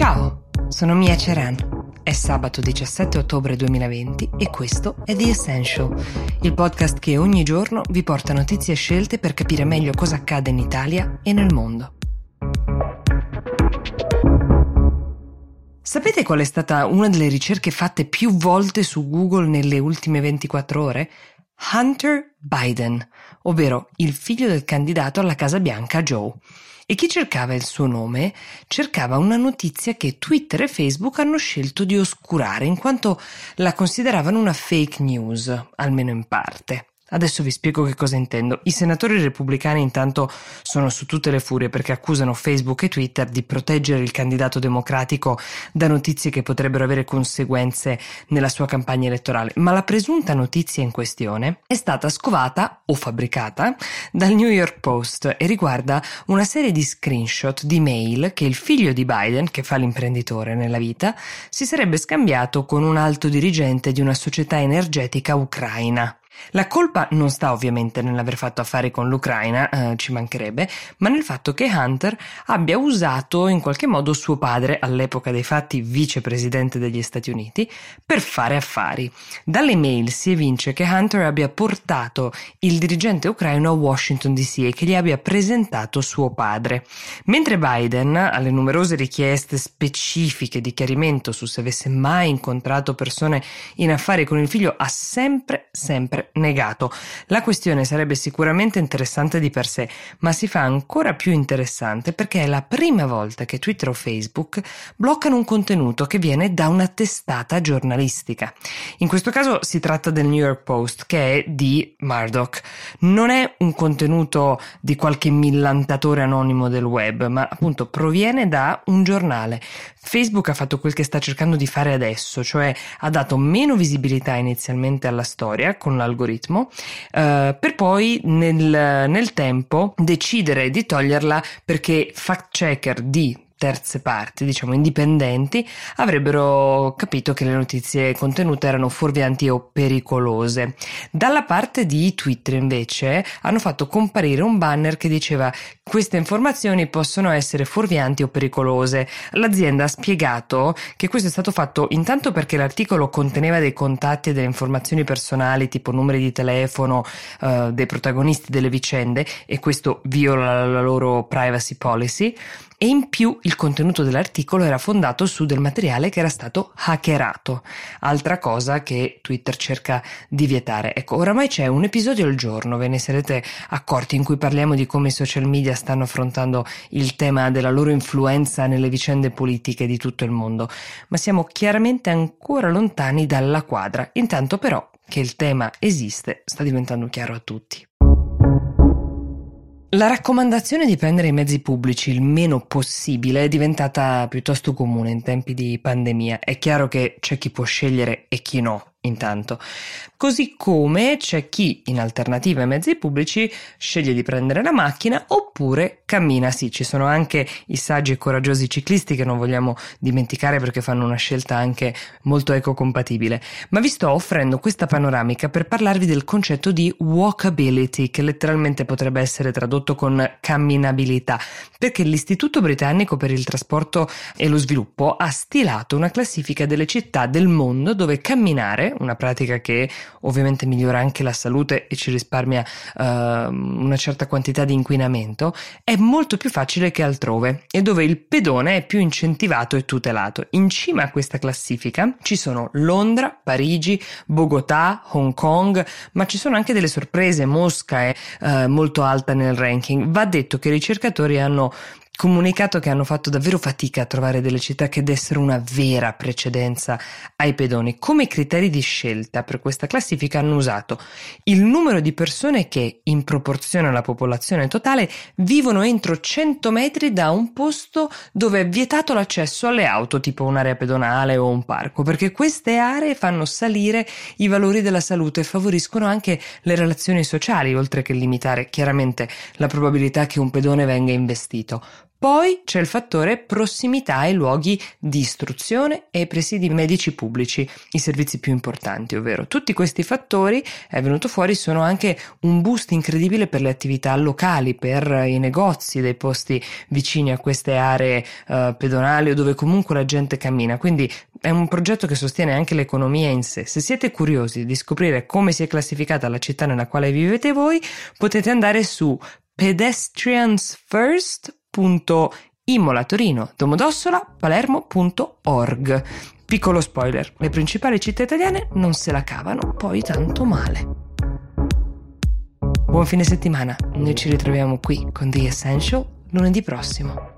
Ciao, sono Mia Ceran. È sabato 17 ottobre 2020 e questo è The Essential, il podcast che ogni giorno vi porta notizie scelte per capire meglio cosa accade in Italia e nel mondo. Sapete qual è stata una delle ricerche fatte più volte su Google nelle ultime 24 ore? Hunter Biden, ovvero il figlio del candidato alla Casa Bianca Joe. E chi cercava il suo nome cercava una notizia che Twitter e Facebook hanno scelto di oscurare in quanto la consideravano una fake news, almeno in parte. Adesso vi spiego che cosa intendo. I senatori repubblicani intanto sono su tutte le furie perché accusano Facebook e Twitter di proteggere il candidato democratico da notizie che potrebbero avere conseguenze nella sua campagna elettorale. Ma la presunta notizia in questione è stata scovata o fabbricata dal New York Post e riguarda una serie di screenshot di mail che il figlio di Biden, che fa l'imprenditore nella vita, si sarebbe scambiato con un alto dirigente di una società energetica ucraina. La colpa non sta ovviamente nell'aver fatto affari con l'Ucraina, eh, ci mancherebbe, ma nel fatto che Hunter abbia usato in qualche modo suo padre, all'epoca dei fatti vicepresidente degli Stati Uniti, per fare affari. Dalle mail si evince che Hunter abbia portato il dirigente ucraino a Washington DC e che gli abbia presentato suo padre. Mentre Biden, alle numerose richieste specifiche di chiarimento su se avesse mai incontrato persone in affari con il figlio, ha sempre, sempre negato. La questione sarebbe sicuramente interessante di per sé, ma si fa ancora più interessante perché è la prima volta che Twitter o Facebook bloccano un contenuto che viene da una testata giornalistica. In questo caso si tratta del New York Post, che è di Murdoch. Non è un contenuto di qualche millantatore anonimo del web, ma appunto proviene da un giornale. Facebook ha fatto quel che sta cercando di fare adesso, cioè ha dato meno visibilità inizialmente alla storia con la l'algoritmo, eh, per poi nel, nel tempo decidere di toglierla perché fact checker di terze parti, diciamo indipendenti, avrebbero capito che le notizie contenute erano fuorvianti o pericolose. Dalla parte di Twitter invece hanno fatto comparire un banner che diceva queste informazioni possono essere fuorvianti o pericolose. L'azienda ha spiegato che questo è stato fatto intanto perché l'articolo conteneva dei contatti e delle informazioni personali tipo numeri di telefono eh, dei protagonisti delle vicende e questo viola la loro privacy policy e in più il contenuto dell'articolo era fondato su del materiale che era stato hackerato, altra cosa che Twitter cerca di vietare. Ecco, oramai c'è un episodio al giorno, ve ne sarete accorti, in cui parliamo di come i social media stanno affrontando il tema della loro influenza nelle vicende politiche di tutto il mondo, ma siamo chiaramente ancora lontani dalla quadra, intanto però che il tema esiste sta diventando chiaro a tutti. La raccomandazione di prendere i mezzi pubblici il meno possibile è diventata piuttosto comune in tempi di pandemia. È chiaro che c'è chi può scegliere e chi no intanto. Così come c'è chi, in alternativa ai mezzi pubblici, sceglie di prendere la macchina oppure cammina. Sì, ci sono anche i saggi e coraggiosi ciclisti che non vogliamo dimenticare perché fanno una scelta anche molto ecocompatibile. Ma vi sto offrendo questa panoramica per parlarvi del concetto di walkability, che letteralmente potrebbe essere tradotto con camminabilità, perché l'Istituto Britannico per il Trasporto e lo Sviluppo ha stilato una classifica delle città del mondo dove camminare una pratica che ovviamente migliora anche la salute e ci risparmia uh, una certa quantità di inquinamento, è molto più facile che altrove e dove il pedone è più incentivato e tutelato. In cima a questa classifica ci sono Londra, Parigi, Bogotà, Hong Kong, ma ci sono anche delle sorprese, Mosca è uh, molto alta nel ranking. Va detto che i ricercatori hanno comunicato che hanno fatto davvero fatica a trovare delle città che dessero una vera precedenza ai pedoni. Come criteri di scelta per questa classifica hanno usato il numero di persone che, in proporzione alla popolazione totale, vivono entro 100 metri da un posto dove è vietato l'accesso alle auto, tipo un'area pedonale o un parco, perché queste aree fanno salire i valori della salute e favoriscono anche le relazioni sociali, oltre che limitare chiaramente la probabilità che un pedone venga investito. Poi c'è il fattore prossimità ai luoghi di istruzione e ai presidi medici pubblici, i servizi più importanti, ovvero tutti questi fattori, è venuto fuori, sono anche un boost incredibile per le attività locali, per i negozi dei posti vicini a queste aree uh, pedonali o dove comunque la gente cammina. Quindi è un progetto che sostiene anche l'economia in sé. Se siete curiosi di scoprire come si è classificata la città nella quale vivete voi, potete andare su pedestriansfirst.com Imola, Torino, Domodossola, Palermo.org. Piccolo spoiler, le principali città italiane non se la cavano poi tanto male. Buon fine settimana, noi ci ritroviamo qui con The Essential lunedì prossimo.